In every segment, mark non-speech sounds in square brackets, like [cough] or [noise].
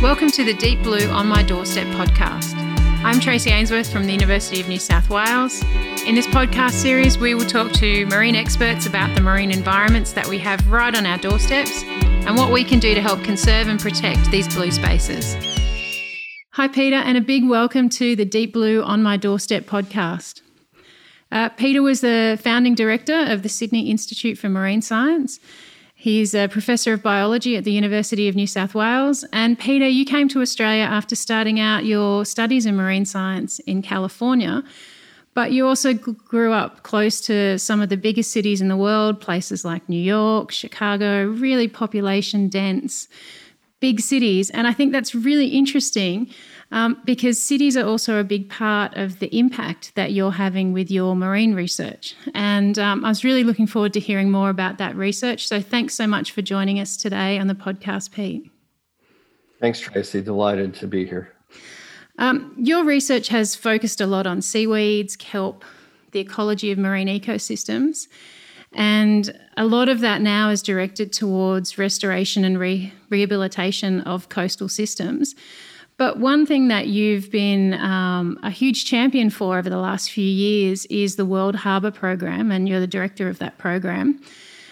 Welcome to the Deep Blue on My Doorstep podcast. I'm Tracy Ainsworth from the University of New South Wales. In this podcast series, we will talk to marine experts about the marine environments that we have right on our doorsteps and what we can do to help conserve and protect these blue spaces. Hi, Peter, and a big welcome to the Deep Blue on My Doorstep podcast. Uh, Peter was the founding director of the Sydney Institute for Marine Science He's a professor of biology at the University of New South Wales. And Peter, you came to Australia after starting out your studies in marine science in California. But you also grew up close to some of the biggest cities in the world, places like New York, Chicago, really population dense, big cities. And I think that's really interesting um, because cities are also a big part of the impact that you're having with your marine research. And um, I was really looking forward to hearing more about that research. So thanks so much for joining us today on the podcast, Pete. Thanks, Tracy. Delighted to be here. Um, your research has focused a lot on seaweeds, kelp, the ecology of marine ecosystems. And a lot of that now is directed towards restoration and re- rehabilitation of coastal systems. But one thing that you've been um, a huge champion for over the last few years is the World Harbour Program, and you're the director of that program.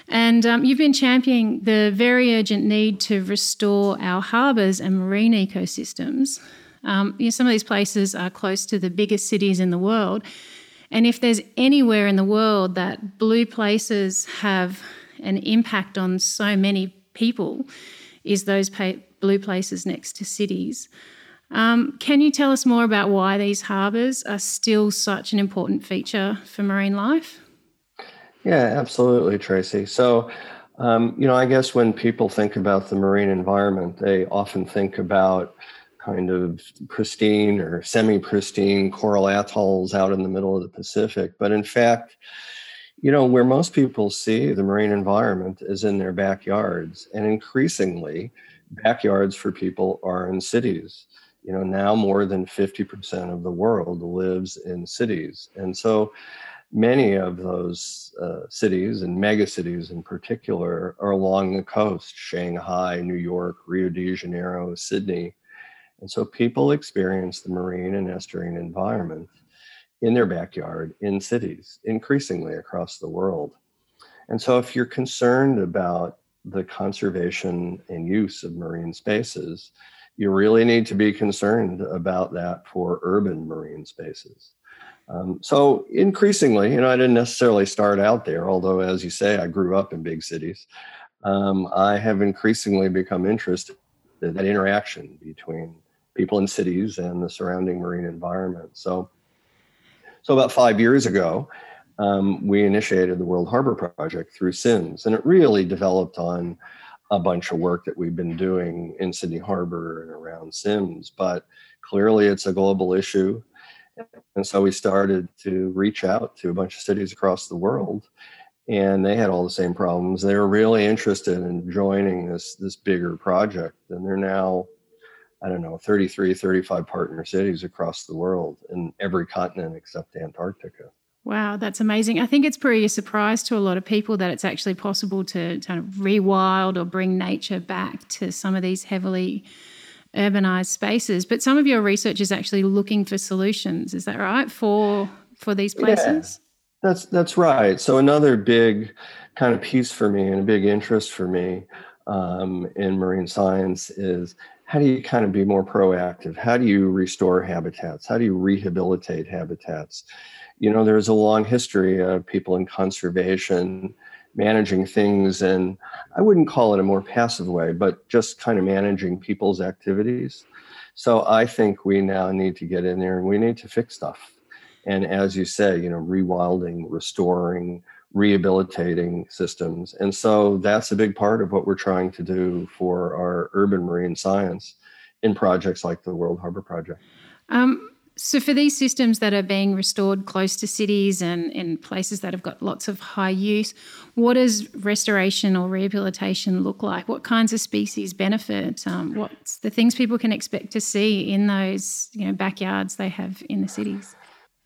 And um, you've been championing the very urgent need to restore our harbours and marine ecosystems. Um, you know, some of these places are close to the biggest cities in the world. And if there's anywhere in the world that blue places have an impact on so many people, is those blue places next to cities. Um, can you tell us more about why these harbours are still such an important feature for marine life? Yeah, absolutely, Tracy. So, um, you know, I guess when people think about the marine environment, they often think about kind of pristine or semi pristine coral atolls out in the middle of the Pacific. But in fact, you know, where most people see the marine environment is in their backyards. And increasingly, backyards for people are in cities. You know now more than 50% of the world lives in cities. And so many of those uh, cities and megacities in particular are along the coast shanghai new york rio de janeiro sydney. And so people experience the marine and estuarine environment in their backyard in cities increasingly across the world. And so if you're concerned about the conservation and use of marine spaces you really need to be concerned about that for urban marine spaces. Um, so increasingly, you know, I didn't necessarily start out there, although, as you say, I grew up in big cities. Um, I have increasingly become interested in that interaction between people in cities and the surrounding marine environment. So, so about five years ago, um, we initiated the World Harbor Project through SIMS, and it really developed on a bunch of work that we've been doing in Sydney Harbor and around SIMS, but clearly it's a global issue. And so we started to reach out to a bunch of cities across the world, and they had all the same problems. They were really interested in joining this this bigger project, and they're now, I don't know, 33, 35 partner cities across the world in every continent except Antarctica. Wow, that's amazing. I think it's pretty a surprise to a lot of people that it's actually possible to kind of rewild or bring nature back to some of these heavily urbanized spaces. But some of your research is actually looking for solutions. Is that right for for these places? Yeah, that's that's right. So another big kind of piece for me and a big interest for me um, in marine science is how do you kind of be more proactive? How do you restore habitats? How do you rehabilitate habitats? You know, there's a long history of people in conservation managing things, and I wouldn't call it a more passive way, but just kind of managing people's activities. So I think we now need to get in there and we need to fix stuff. And as you say, you know, rewilding, restoring, rehabilitating systems. And so that's a big part of what we're trying to do for our urban marine science in projects like the World Harbor Project. Um, so, for these systems that are being restored close to cities and in places that have got lots of high use, what does restoration or rehabilitation look like? What kinds of species benefit? Um, what's the things people can expect to see in those you know backyards they have in the cities?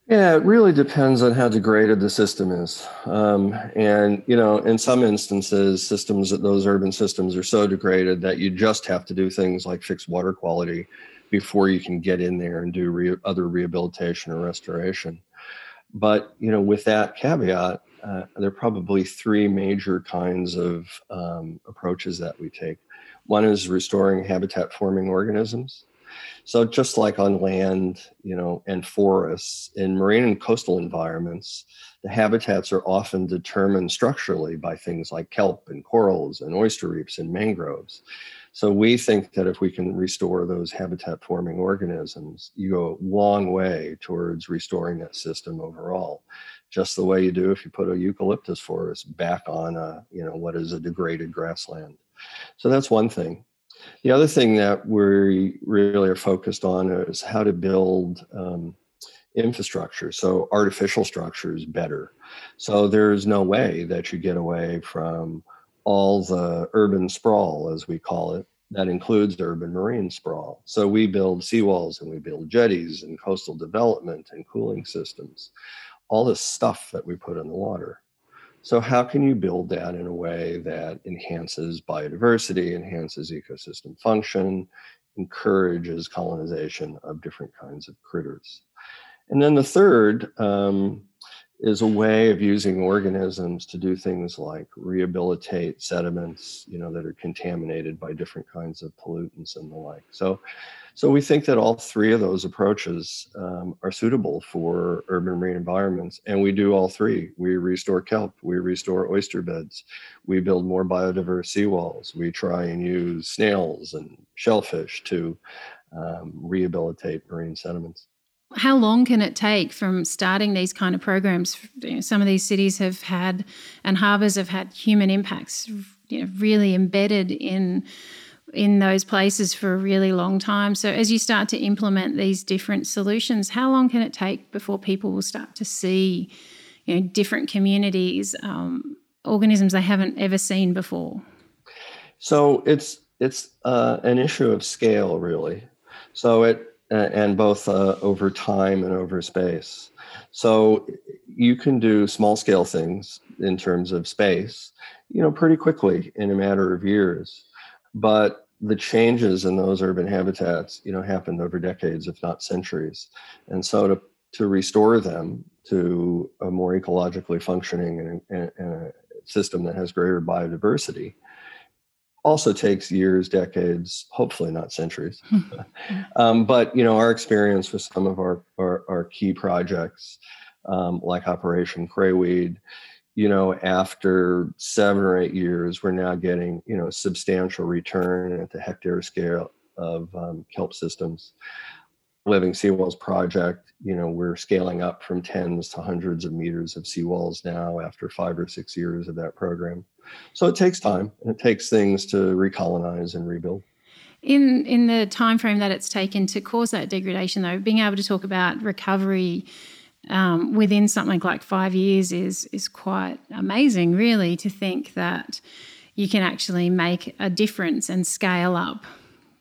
Yeah, it really depends on how degraded the system is. Um, and, you know, in some instances, systems, that those urban systems are so degraded that you just have to do things like fix water quality before you can get in there and do re- other rehabilitation or restoration. But, you know, with that caveat, uh, there are probably three major kinds of um, approaches that we take. One is restoring habitat forming organisms. So just like on land, you know, and forests, in marine and coastal environments, the habitats are often determined structurally by things like kelp and corals and oyster reefs and mangroves. So we think that if we can restore those habitat forming organisms, you go a long way towards restoring that system overall. Just the way you do if you put a eucalyptus forest back on a, you know, what is a degraded grassland. So that's one thing. The other thing that we really are focused on is how to build um, infrastructure, so artificial structures better. So there's no way that you get away from all the urban sprawl, as we call it, that includes urban marine sprawl. So we build seawalls and we build jetties and coastal development and cooling systems, all this stuff that we put in the water. So, how can you build that in a way that enhances biodiversity, enhances ecosystem function, encourages colonization of different kinds of critters? And then the third um, is a way of using organisms to do things like rehabilitate sediments, you know, that are contaminated by different kinds of pollutants and the like. So, so we think that all three of those approaches um, are suitable for urban marine environments, and we do all three. We restore kelp, we restore oyster beds, we build more biodiverse seawalls, we try and use snails and shellfish to um, rehabilitate marine sediments. How long can it take from starting these kind of programs? You know, some of these cities have had, and harbours have had human impacts, you know, really embedded in in those places for a really long time. So as you start to implement these different solutions, how long can it take before people will start to see, you know, different communities, um, organisms they haven't ever seen before? So it's it's uh, an issue of scale, really. So it and both uh, over time and over space. So you can do small scale things in terms of space, you know, pretty quickly in a matter of years. But the changes in those urban habitats, you know, happened over decades, if not centuries. And so to, to restore them to a more ecologically functioning and, and, and a system that has greater biodiversity, also takes years, decades, hopefully not centuries. [laughs] um, but you know, our experience with some of our our, our key projects, um, like Operation Crayweed, you know, after seven or eight years, we're now getting you know substantial return at the hectare scale of um, kelp systems. Living Seawalls project, you know, we're scaling up from tens to hundreds of meters of seawalls now after five or six years of that program. So it takes time and it takes things to recolonize and rebuild. In in the time frame that it's taken to cause that degradation, though, being able to talk about recovery um, within something like five years is is quite amazing, really, to think that you can actually make a difference and scale up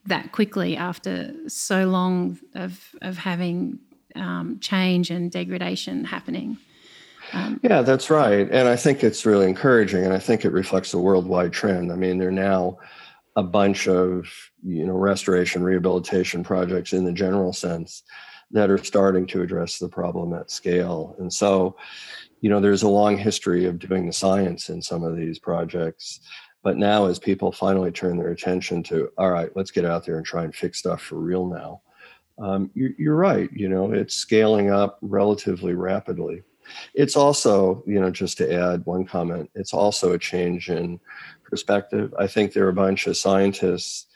that quickly after so long of of having um, change and degradation happening. Um, yeah, that's right, and I think it's really encouraging, and I think it reflects a worldwide trend. I mean, there are now a bunch of you know restoration rehabilitation projects in the general sense that are starting to address the problem at scale, and so you know there's a long history of doing the science in some of these projects but now, as people finally turn their attention to, all right, let's get out there and try and fix stuff for real now, um, you're, you're right. You know, it's scaling up relatively rapidly. It's also, you know, just to add one comment, it's also a change in perspective. I think there are a bunch of scientists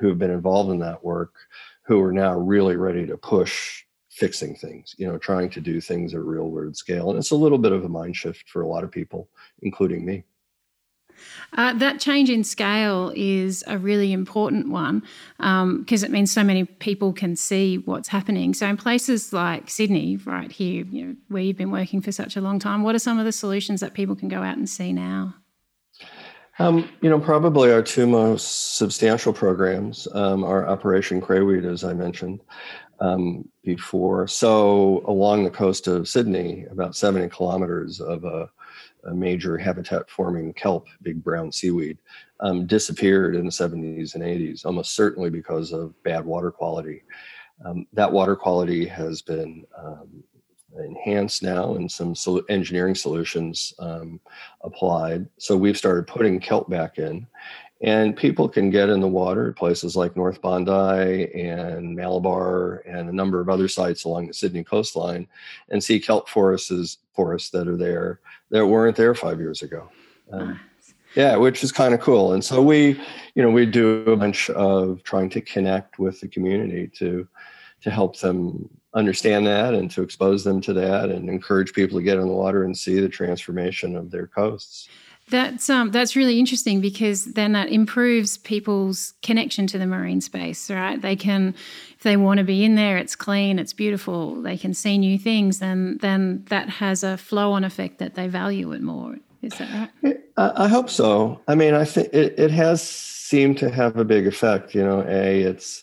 who've been involved in that work who are now really ready to push fixing things, you know, trying to do things at real world scale. And it's a little bit of a mind shift for a lot of people, including me. Uh, that change in scale is a really important one because um, it means so many people can see what's happening. So, in places like Sydney, right here, you know, where you've been working for such a long time, what are some of the solutions that people can go out and see now? Um, you know, probably our two most substantial programs um, are Operation Crayweed, as I mentioned. um, before. So along the coast of Sydney, about 70 kilometers of a, a major habitat forming kelp, big brown seaweed, um, disappeared in the 70s and 80s, almost certainly because of bad water quality. Um, that water quality has been um, enhanced now and some sol- engineering solutions um, applied. So we've started putting kelp back in. And people can get in the water at places like North Bondi and Malabar and a number of other sites along the Sydney coastline and see kelp forests, forests that are there that weren't there five years ago. Um, yeah, which is kind of cool. And so we, you know, we do a bunch of trying to connect with the community to to help them understand that and to expose them to that and encourage people to get in the water and see the transformation of their coasts. That's um that's really interesting because then that improves people's connection to the marine space, right? They can if they want to be in there, it's clean, it's beautiful, they can see new things, and then that has a flow on effect that they value it more. Is that right? I hope so. I mean, I think it, it has seemed to have a big effect. You know, a it's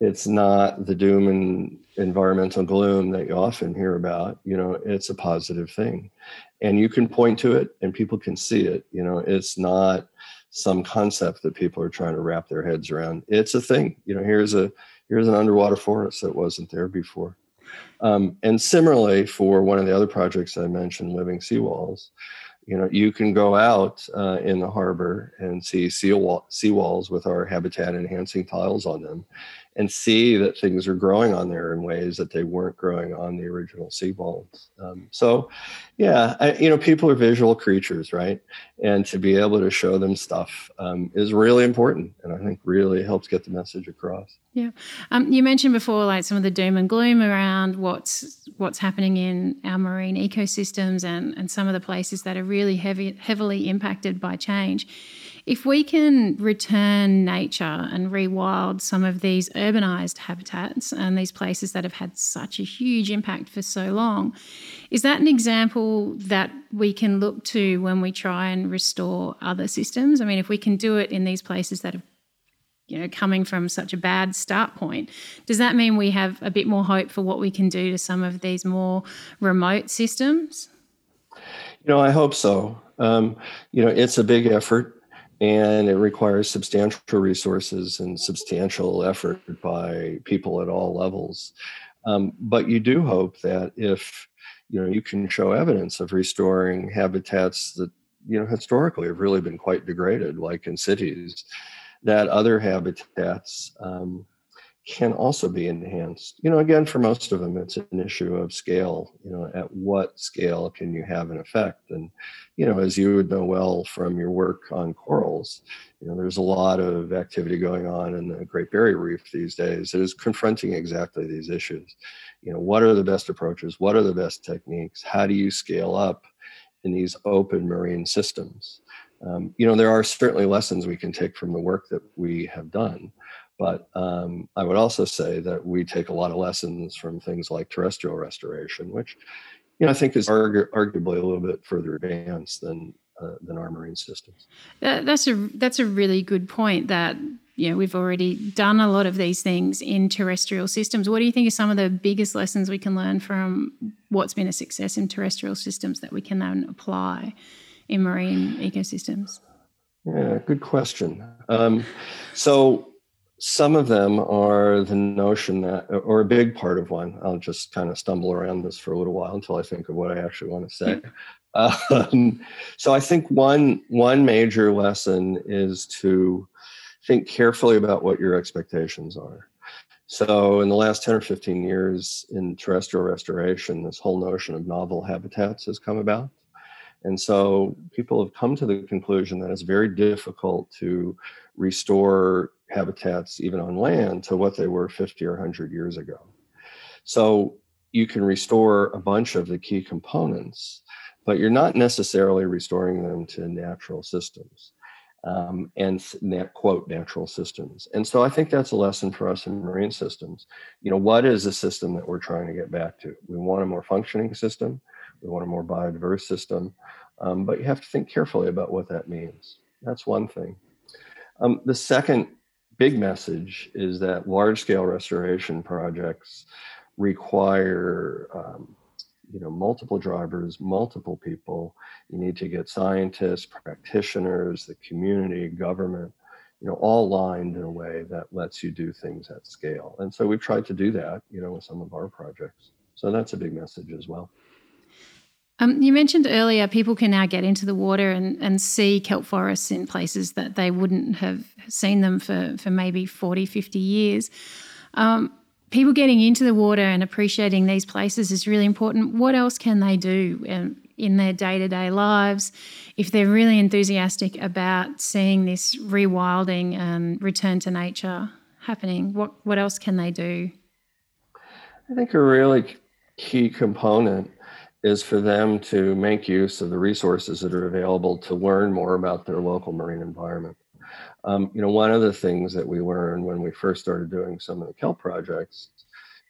it's not the doom and environmental gloom that you often hear about you know it's a positive thing and you can point to it and people can see it you know it's not some concept that people are trying to wrap their heads around. It's a thing you know here's a here's an underwater forest that wasn't there before. Um, and similarly for one of the other projects i mentioned living seawalls you know you can go out uh, in the harbor and see sea wall, seawalls with our habitat enhancing tiles on them and see that things are growing on there in ways that they weren't growing on the original seawalls. Um, so, yeah, I, you know, people are visual creatures, right? And to be able to show them stuff um, is really important, and I think really helps get the message across. Yeah, um, you mentioned before, like some of the doom and gloom around what's what's happening in our marine ecosystems, and and some of the places that are really heavy, heavily impacted by change if we can return nature and rewild some of these urbanized habitats and these places that have had such a huge impact for so long, is that an example that we can look to when we try and restore other systems? I mean, if we can do it in these places that have you know coming from such a bad start point. Does that mean we have a bit more hope for what we can do to some of these more remote systems? You know i hope so. Um, you know it's a big effort and it requires substantial resources and substantial effort by people at all levels. Um, but you do hope that if you know you can show evidence of restoring habitats that you know historically have really been quite degraded, like in cities, that other habitats um, can also be enhanced. You know, again, for most of them, it's an issue of scale. You know, at what scale can you have an effect? And, you know, as you would know well from your work on corals, you know, there's a lot of activity going on in the Great Barrier Reef these days that is confronting exactly these issues. You know, what are the best approaches? What are the best techniques? How do you scale up in these open marine systems? Um, you know, there are certainly lessons we can take from the work that we have done. But um, I would also say that we take a lot of lessons from things like terrestrial restoration, which you know I think is argu- arguably a little bit further advanced than uh, than our marine systems. That, that's a that's a really good point. That you know we've already done a lot of these things in terrestrial systems. What do you think are some of the biggest lessons we can learn from what's been a success in terrestrial systems that we can then apply in marine ecosystems? Yeah, good question. Um, so some of them are the notion that, or a big part of one, I'll just kind of stumble around this for a little while until I think of what I actually want to say. Um, so I think one one major lesson is to think carefully about what your expectations are. So in the last 10 or 15 years in terrestrial restoration, this whole notion of novel habitats has come about. And so people have come to the conclusion that it's very difficult to restore habitats, even on land, to what they were 50 or 100 years ago. So you can restore a bunch of the key components, but you're not necessarily restoring them to natural systems. Um, and quote natural systems. And so I think that's a lesson for us in marine systems. You know, what is the system that we're trying to get back to? We want a more functioning system. We want a more biodiverse system. Um, but you have to think carefully about what that means. That's one thing. Um, the second big message is that large scale restoration projects require um, you know multiple drivers multiple people you need to get scientists practitioners the community government you know all lined in a way that lets you do things at scale and so we've tried to do that you know with some of our projects so that's a big message as well um, you mentioned earlier people can now get into the water and, and see kelp forests in places that they wouldn't have seen them for, for maybe 40, 50 years. Um, people getting into the water and appreciating these places is really important. What else can they do um, in their day to day lives if they're really enthusiastic about seeing this rewilding and return to nature happening? What, what else can they do? I think a really key component is for them to make use of the resources that are available to learn more about their local marine environment. Um, you know, one of the things that we learned when we first started doing some of the kelp projects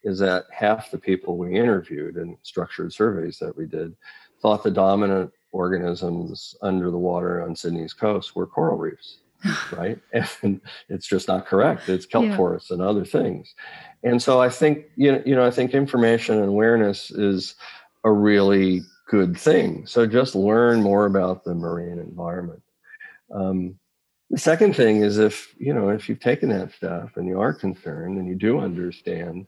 is that half the people we interviewed in structured surveys that we did thought the dominant organisms under the water on Sydney's coast were coral reefs, [sighs] right? And it's just not correct. It's kelp yeah. forests and other things. And so I think you know, you know, I think information and awareness is a really good thing. So just learn more about the marine environment. Um, the second thing is if you know if you've taken that stuff and you are concerned and you do understand,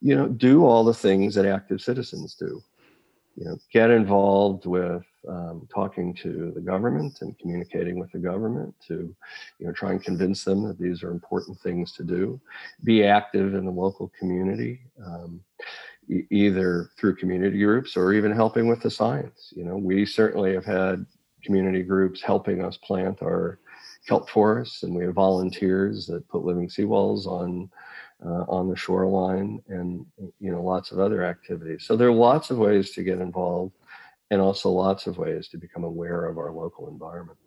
you know, do all the things that active citizens do. You know, get involved with um, talking to the government and communicating with the government to, you know, try and convince them that these are important things to do. Be active in the local community. Um, either through community groups or even helping with the science. You know, we certainly have had community groups helping us plant our kelp forests, and we have volunteers that put living seawalls on uh, on the shoreline, and you know, lots of other activities. So there are lots of ways to get involved, and also lots of ways to become aware of our local environment.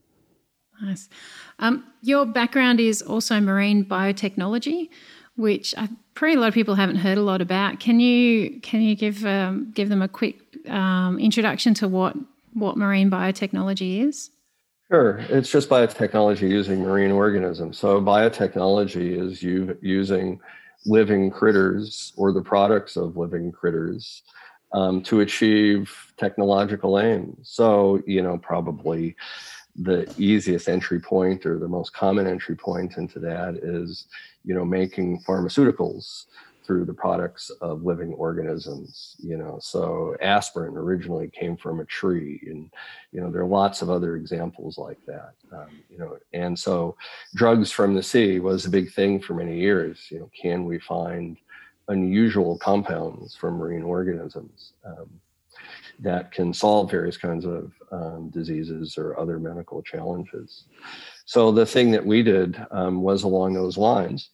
Nice. Um, your background is also marine biotechnology which I probably a lot of people haven't heard a lot about. Can you can you give um, give them a quick um, introduction to what what marine biotechnology is? Sure, it's just biotechnology using marine organisms. So biotechnology is you using living critters or the products of living critters um, to achieve technological aims. So you know probably the easiest entry point or the most common entry point into that is you know making pharmaceuticals through the products of living organisms you know. So aspirin originally came from a tree and you know there are lots of other examples like that um, you know. And so drugs from the sea was a big thing for many years you know. Can we find unusual compounds from marine organisms? Um, that can solve various kinds of um, diseases or other medical challenges. So the thing that we did um, was along those lines.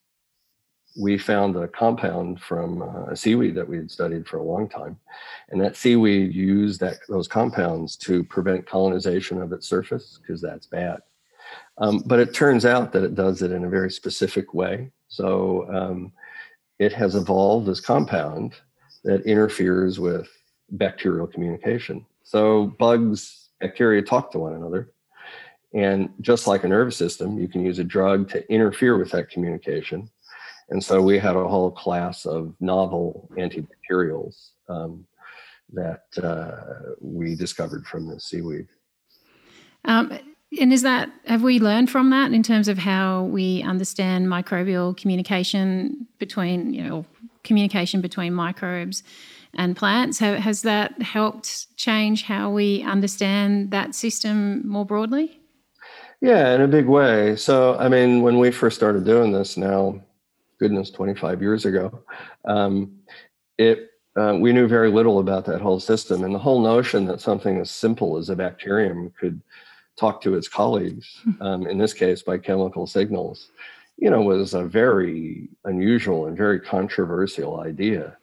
We found a compound from uh, a seaweed that we had studied for a long time, and that seaweed used that those compounds to prevent colonization of its surface because that's bad. Um, but it turns out that it does it in a very specific way. So um, it has evolved this compound that interferes with bacterial communication. So bugs, bacteria talk to one another. And just like a nervous system, you can use a drug to interfere with that communication. And so we had a whole class of novel antibacterials um, that uh, we discovered from the seaweed. Um, and is that, have we learned from that in terms of how we understand microbial communication between, you know, communication between microbes and plants. Has that helped change how we understand that system more broadly? Yeah, in a big way. So, I mean, when we first started doing this now, goodness, 25 years ago, um, it uh, we knew very little about that whole system. And the whole notion that something as simple as a bacterium could talk to its colleagues, hmm. um, in this case by chemical signals, you know, was a very unusual and very controversial idea.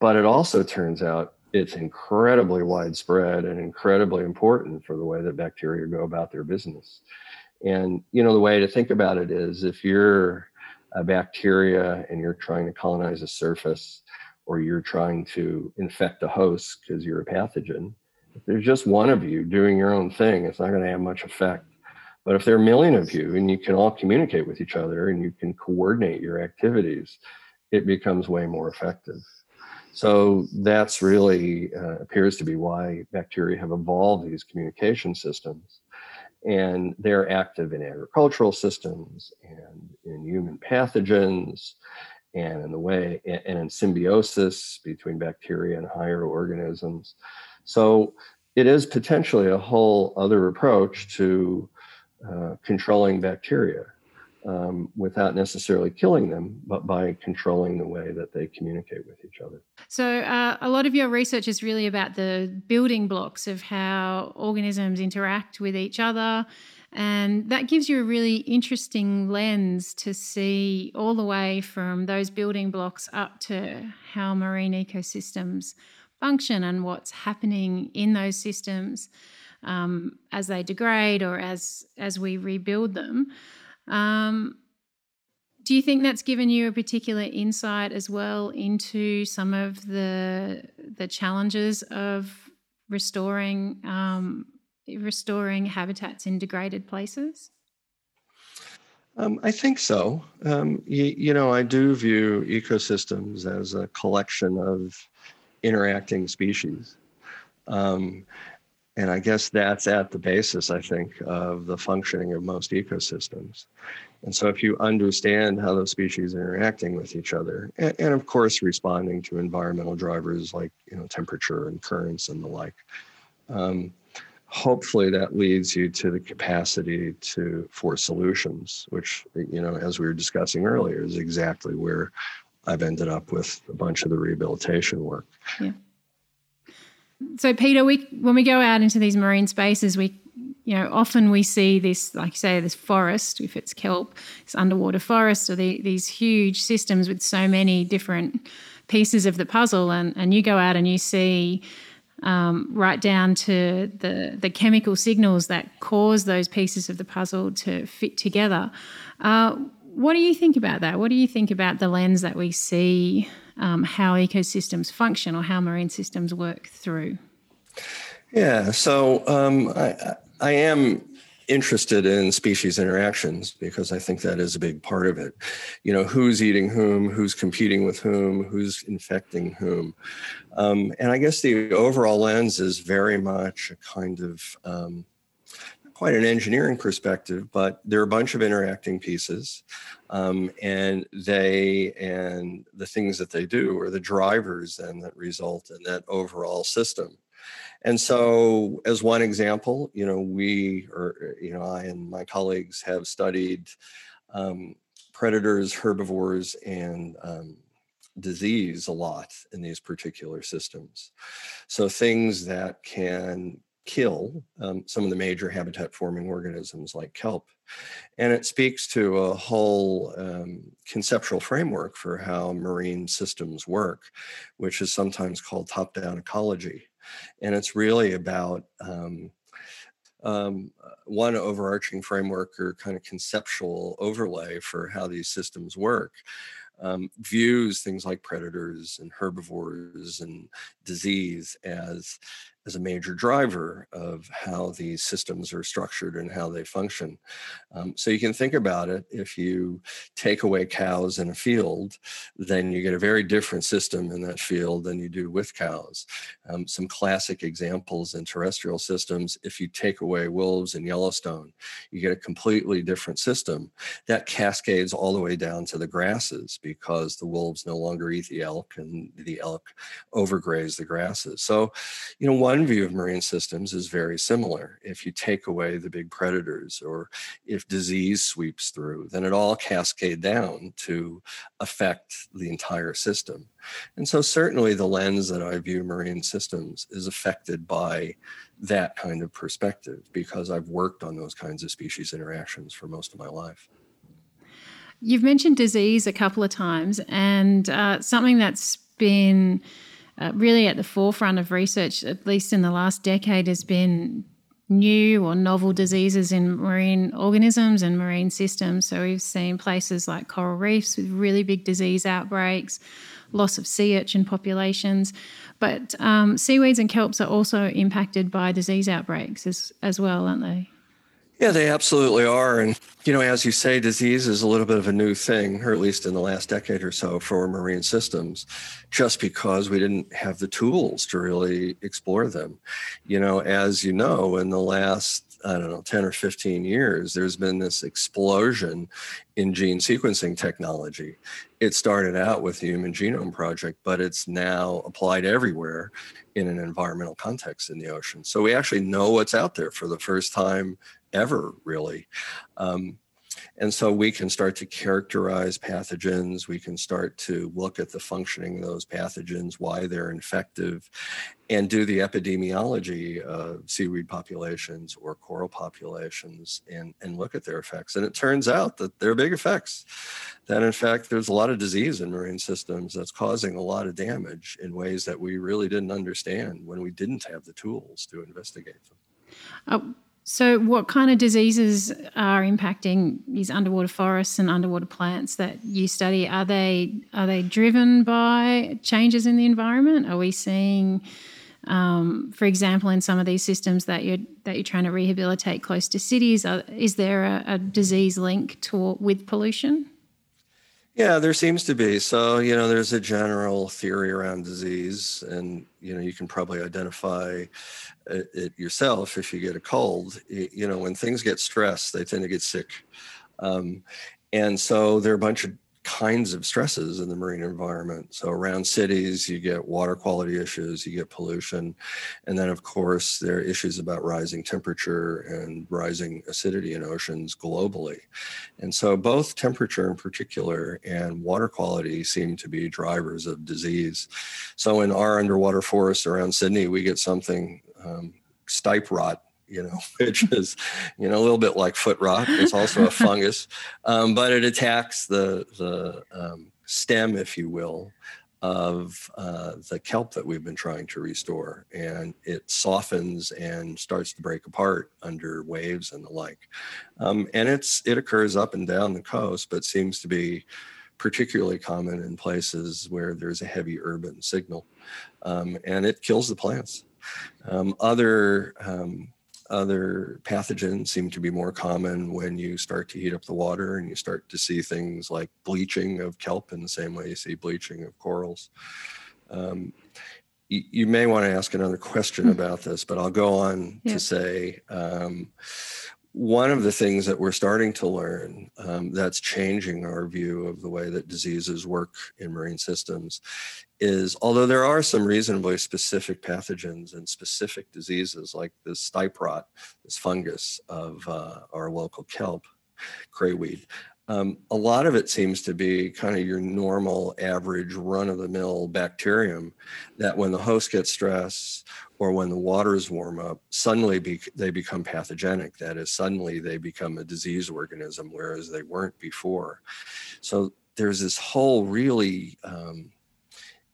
But it also turns out it's incredibly widespread and incredibly important for the way that bacteria go about their business. And, you know, the way to think about it is if you're a bacteria and you're trying to colonize a surface or you're trying to infect a host because you're a pathogen, if there's just one of you doing your own thing, it's not going to have much effect But if there are a million of you and you can all communicate with each other and you can coordinate your activities, it becomes way more effective. So that's really uh, appears to be why bacteria have evolved these communication systems. And they're active in agricultural systems and in human pathogens and in the way and in symbiosis between bacteria and higher organisms. So it is potentially a whole other approach to uh, controlling bacteria um, without necessarily killing them, but by controlling the way that they communicate with each other. So, uh, a lot of your research is really about the building blocks of how organisms interact with each other. And that gives you a really interesting lens to see all the way from those building blocks up to how marine ecosystems function and what's happening in those systems um, as they degrade or as as we rebuild them. Um, do you think that's given you a particular insight as well into some of the the challenges of restoring um, restoring habitats in degraded places? Um, I think so. Um, you, you, know, I do view ecosystems as a collection of interacting species. Um, and I guess that's at the basis, I think, of the functioning of most ecosystems. And so if you understand how those species are interacting with each other, and, and of course responding to environmental drivers like you know temperature and currents and the like, um, hopefully that leads you to the capacity to for solutions, which you know, as we were discussing earlier, is exactly where I've ended up with a bunch of the rehabilitation work. Yeah so Peter, we when we go out into these marine spaces, we you know often we see this, like you say, this forest, if it's kelp, this underwater forest, or the, these huge systems with so many different pieces of the puzzle, and and you go out and you see. Um, right down to the the chemical signals that cause those pieces of the puzzle to fit together. Uh, what do you think about that? What do you think about the lens that we see um, how ecosystems function or how marine systems work through? Yeah, so um, I, I am interested in species interactions because I think that is a big part of it. You know, who's eating whom, who's competing with whom, who's infecting whom. Um, and I guess the overall lens is very much a kind of um, quite an engineering perspective, but there are a bunch of interacting pieces. Um, and they and the things that they do are the drivers then that result in that overall system. And so, as one example, you know, we or you know, I and my colleagues have studied um, predators, herbivores, and um, disease a lot in these particular systems. So things that can kill um, some of the major habitat forming organisms like kelp. And it speaks to a whole um, conceptual framework for how marine systems work, which is sometimes called top down ecology. And it's really about um, um, one overarching framework or kind of conceptual overlay for how these systems work. Um, views things like predators and herbivores and disease as as a major driver of how these systems are structured and how they function. Um, so you can think about it if you take away cows in a field, then you get a very different system in that field than you do with cows. Um, some classic examples in terrestrial systems if you take away wolves in Yellowstone, you get a completely different system that cascades all the way down to the grasses because the wolves no longer eat the elk and the elk overgraze the grasses. So, you know, one one view of marine systems is very similar. If you take away the big predators or if disease sweeps through, then it all cascade down to affect the entire system. And so certainly the lens that I view marine systems is affected by that kind of perspective because I've worked on those kinds of species interactions for most of my life. You've mentioned disease a couple of times, and uh, something that's been uh, really at the forefront of research, at least in the last decade, has been new or novel diseases in marine organisms and marine systems. So we've seen places like coral reefs with really big disease outbreaks, loss of sea urchin populations. But um, seaweeds and kelps are also impacted by disease outbreaks as, as well, aren't they? Yeah, they absolutely are. And, you know, as you say, disease is a little bit of a new thing, or at least in the last decade or so for marine systems, just because we didn't have the tools to really explore them. You know, as you know, in the last I don't know, 10 or 15 years, there's been this explosion in gene sequencing technology. It started out with the Human Genome Project, but it's now applied everywhere in an environmental context in the ocean. So we actually know what's out there for the first time ever, really. Um, and so we can start to characterize pathogens. We can start to look at the functioning of those pathogens, why they're infective, and do the epidemiology of seaweed populations or coral populations and, and look at their effects. And it turns out that they're big effects. That in fact, there's a lot of disease in marine systems that's causing a lot of damage in ways that we really didn't understand when we didn't have the tools to investigate them. Uh, so, what kind of diseases are impacting these underwater forests and underwater plants that you study? Are they are they driven by changes in the environment? Are we seeing, um, for example, in some of these systems that you're that you're trying to rehabilitate close to cities, are, is there a, a disease link to with pollution? Yeah, there seems to be. So, you know, there's a general theory around disease, and, you know, you can probably identify it, it yourself if you get a cold. You know, when things get stressed, they tend to get sick. Um, and so there are a bunch of kinds of stresses in the marine environment. So around cities, you get water quality issues, you get pollution, and then of course there are issues about rising temperature and rising acidity in oceans globally. And so both temperature in particular and water quality seem to be drivers of disease. So in our underwater forests around Sydney, we get something um, stipe rot you know, [laughs] which is, you know, a little bit like foot rot. It's also a [laughs] fungus, um, but it attacks the the um, stem, if you will, of uh, the kelp that we've been trying to restore, and it softens and starts to break apart under waves and the like. Um, and it's it occurs up and down the coast, but seems to be particularly common in places where there's a heavy urban signal, um, and it kills the plants. Um, other um, other pathogens seem to be more common when you start to heat up the water and you start to see things like bleaching of kelp in the same way you see bleaching of corals. Um, you, you, may want to ask another question hmm. about this, but I'll go on yeah. to say um, one of the things that we're starting to learn um, that's changing our view of the way that diseases work in marine systems is although there are some reasonably specific pathogens and specific diseases like this stipe rot, this fungus of uh, our local kelp, crayweed, um, a lot of it seems to be kind of your normal average run of the mill bacterium that when the host gets stressed or when the waters warm up, suddenly be, they become pathogenic. That is, suddenly they become a disease organism, whereas they weren't before. So there's this whole really um,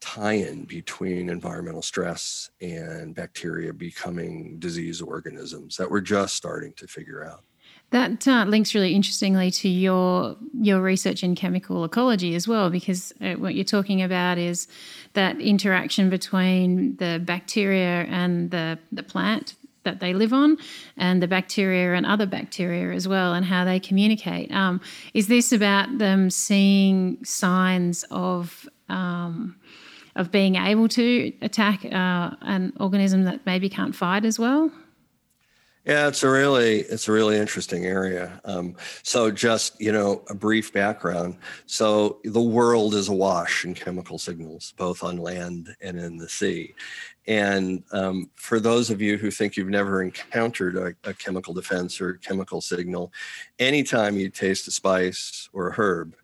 tie in between environmental stress and bacteria becoming disease organisms that we're just starting to figure out. That uh, links really interestingly to your your research in chemical ecology as well, because uh, what you're talking about is that interaction between the bacteria and the the plant that they live on, and the bacteria and other bacteria as well, and how they communicate. Um, is this about them seeing signs of um, of being able to attack uh, an organism that maybe can't fight as well? Yeah, it's a really it's a really interesting area. Um, so just you know a brief background. So the world is awash in chemical signals, both on land and in the sea. And um, for those of you who think you've never encountered a, a chemical defense or chemical signal, anytime you taste a spice or a herb,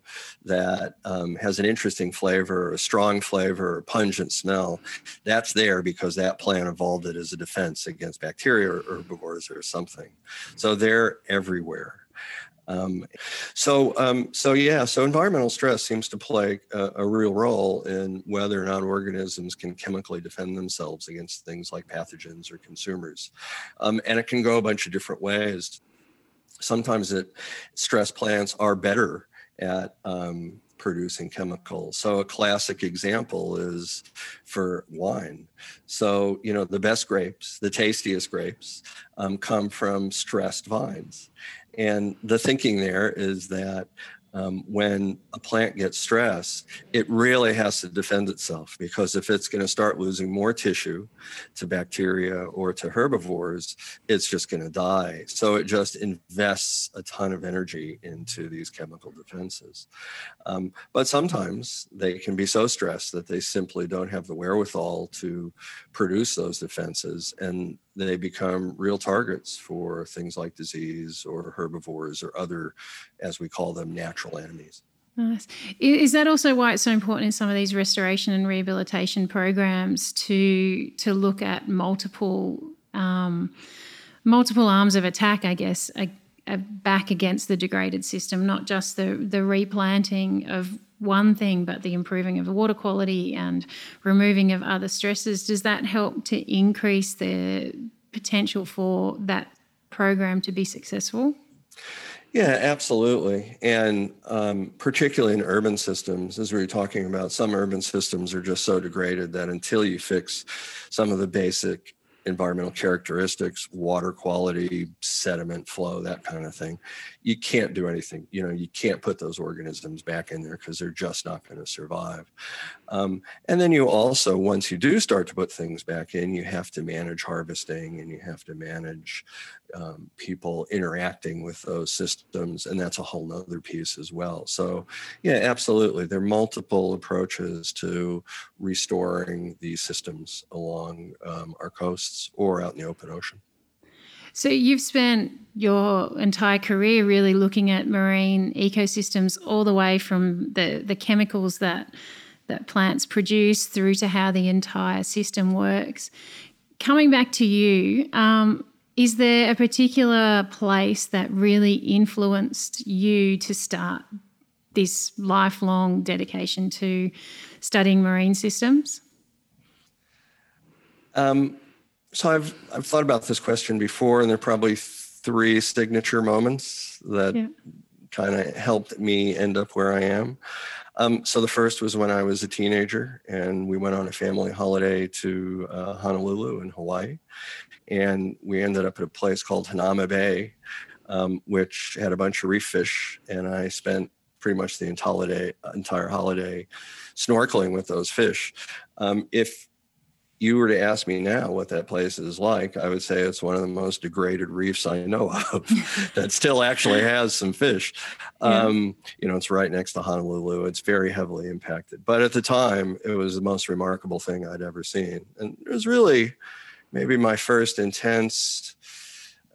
that um, has an interesting flavor, a strong flavor, a pungent smell, that's there because that plant evolved it as a defense against bacteria or herbivores or something. So they're everywhere. Um, so, um, so yeah, so environmental stress seems to play a, a, real role in whether or not organisms can chemically defend themselves against things like pathogens or consumers, um, and it can go a bunch of different ways. Sometimes it stress plants are better at um, producing chemicals. So, a classic example is for wine. So, you know, the best grapes, the tastiest grapes, um, come from stressed vines. And the thinking there is that um, when a plant gets stressed, it really has to defend itself because if it's going to start losing more tissue to bacteria or to herbivores, it's just going to die. So it just invests a ton of energy into these chemical defenses. Um, but sometimes they can be so stressed that they simply don't have the wherewithal to produce those defenses. And they become real targets for things like disease or herbivores or other, as we call them, natural enemies. Nice. Is that also why it's so important in some of these restoration and rehabilitation programs to to look at multiple um, multiple arms of attack? I guess back against the degraded system, not just the the replanting of one thing, but the improving of the water quality and removing of other stresses, does that help to increase the potential for that program to be successful? Yeah, absolutely. And um, particularly in urban systems, as we were talking about, some urban systems are just so degraded that until you fix some of the basic environmental characteristics, water quality, sediment flow, that kind of thing. You can't do anything. You know, you can't put those organisms back in there because they're just not going to survive. Um, and then you also, once you do start to put things back in, you have to manage harvesting and you have to manage um, people interacting with those systems. And that's a whole nother piece as well. So, yeah, absolutely. There are multiple approaches to restoring these systems along um, our coasts or out in the open ocean. So, you've spent your entire career really looking at marine ecosystems all the way from the, the chemicals that that plants produce through to how the entire system works. Coming back to you, um, is there a particular place that really influenced you to start this lifelong dedication to studying marine systems? Um, so I've I've thought about this question before, and there are probably three signature moments that yeah. kind of helped me end up where I am. Um, so the first was when I was a teenager, and we went on a family holiday to uh, Honolulu in Hawaii, and we ended up at a place called Hanauma Bay, um, which had a bunch of reef fish, and I spent pretty much the entire holiday, entire holiday snorkeling with those fish. Um, if you were to ask me now what that place is like, I would say it's one of the most degraded reefs I know [laughs] of that still actually has some fish. Yeah. Um, you know, it's right next to Honolulu. It's very heavily impacted. But at the time, it was the most remarkable thing I'd ever seen. And it was really maybe my first intense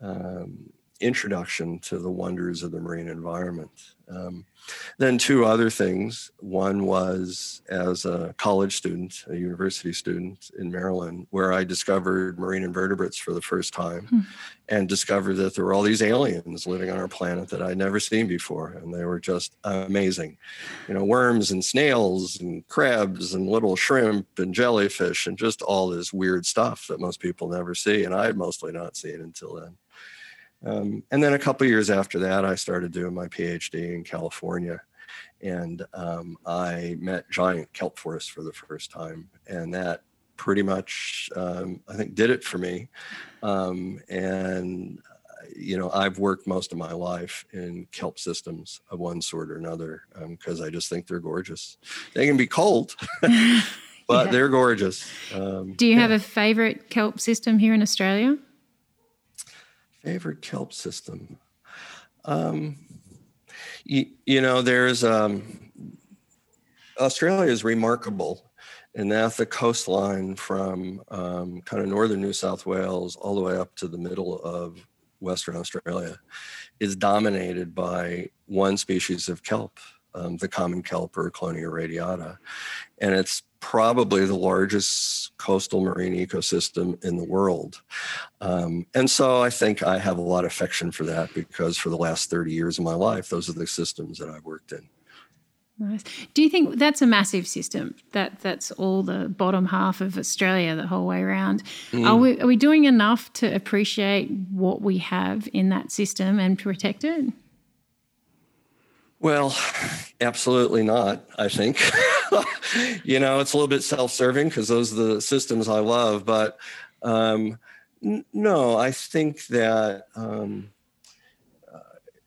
um, introduction to the wonders of the marine environment. Um, then two other things. One was as a college student, a university student in Maryland, where I discovered marine invertebrates for the first time hmm. and discovered that there were all these aliens living on our planet that I'd never seen before. And they were just amazing. You know, worms and snails and crabs and little shrimp and jellyfish and just all this weird stuff that most people never see. And I had mostly not seen until then. Um, and then a couple years after that, I started doing my PhD in California. And um, I met giant kelp forests for the first time. And that pretty much, um, I think, did it for me. Um, and, you know, I've worked most of my life in kelp systems of one sort or another because um, I just think they're gorgeous. They can be cold. [laughs] but [laughs] yeah. they're gorgeous. Um, Do you yeah. have a favorite kelp system here in Australia? Favorite kelp system. Um, you, you know, there's um, Australia is remarkable in that the coastline from um, kind of northern New South Wales all the way up to the middle of Western Australia is dominated by one species of kelp, um, the common kelp or Ecklonia radiata. And it's probably the largest coastal marine ecosystem in the world. Um, and so I think I have a lot of affection for that because for the last 30 years of my life, those are the systems that I've worked in. Nice. Do you think that's a massive system? That that's all the bottom half of Australia, the whole way around. Mm. Are we are we doing enough to appreciate what we have in that system and protect it? Well, absolutely not, I think. [laughs] you know, it's a little bit self serving because those are the systems I love. But um, n- no, I think that um, uh,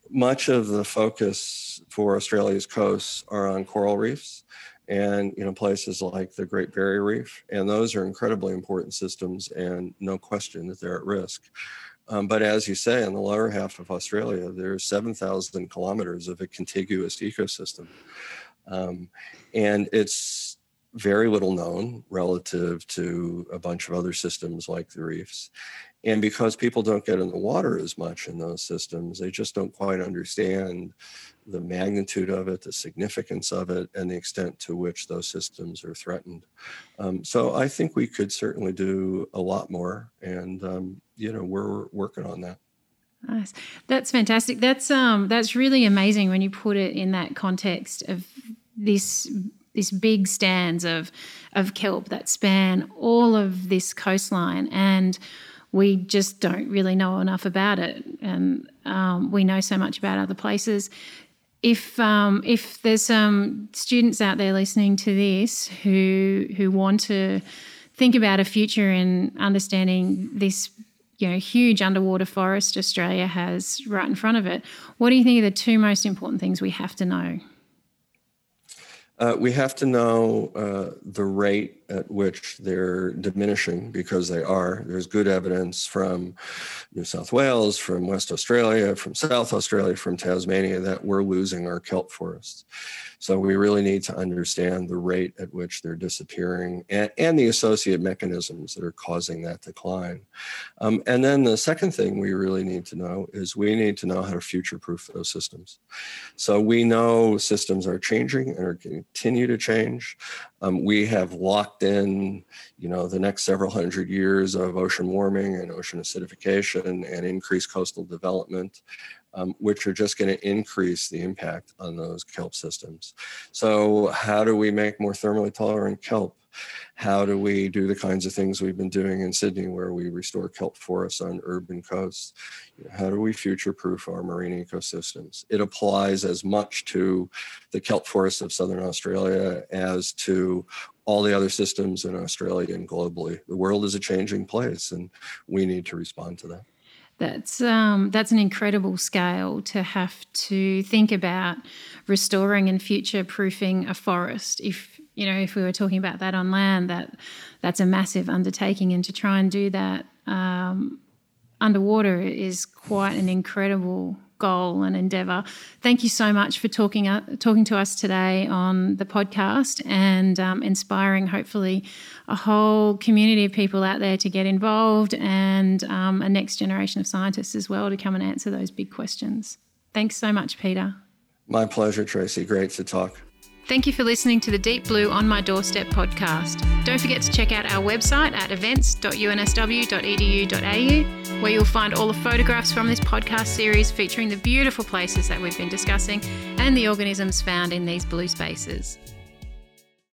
much of the focus for Australia's coasts are on coral reefs and you know places like the Great Barrier Reef, and those are incredibly important systems, and no question that they're at risk. Um, but as you say, in the lower half of Australia, there's 7,000 kilometers of a contiguous ecosystem. Um, and it's very little known relative to a bunch of other systems like the reefs. And because people don't get in the water as much in those systems, they just don't quite understand the magnitude of it, the significance of it, and the extent to which those systems are threatened. Um, so I think we could certainly do a lot more, and um, you know we're working on that. Nice, that's fantastic. That's um that's really amazing when you put it in that context of this this big stands of of kelp that span all of this coastline and we just don't really know enough about it and um, we know so much about other places if um, if there's some students out there listening to this who who want to think about a future in understanding this you know huge underwater forest Australia has right in front of it, what do you think are the two most important things we have to know? Uh, we have to know uh, the rate at which they're diminishing because they are. There's good evidence from New South Wales, from West Australia, from South Australia, from Tasmania that we're losing our kelp forests. So we really need to understand the rate at which they're disappearing and, and the associated mechanisms that are causing that decline. Um, and then the second thing we really need to know is we need to know how to future proof those systems. So we know systems are changing and are continue to change. Um, we have locked in, you know, the next several hundred years of ocean warming and ocean acidification and increased coastal development um, which are just going to increase the impact on those kelp systems. So, how do we make more thermally tolerant kelp? How do we do the kinds of things we've been doing in Sydney, where we restore kelp forests on urban coasts? How do we future proof our marine ecosystems? It applies as much to the kelp forests of Southern Australia as to all the other systems in Australia and globally. The world is a changing place, and we need to respond to that. That's um, that's an incredible scale to have to think about restoring and future proofing a forest. If you know, if we were talking about that on land, that that's a massive undertaking, and to try and do that um, underwater is quite an incredible goal and endeavour. Thank you so much for talking uh, talking to us today on the podcast and um, inspiring, hopefully, a whole community of people out there to get involved and um, a next generation of scientists as well to come and answer those big questions. Thanks so much, Peter. My pleasure, Tracy. Great to talk. Thank you for listening to the Deep Blue On My Doorstep podcast. Don't forget to check out our website at events.unsw.edu.au, where you'll find all the photographs from this podcast series featuring the beautiful places that we've been discussing and the organisms found in these blue spaces.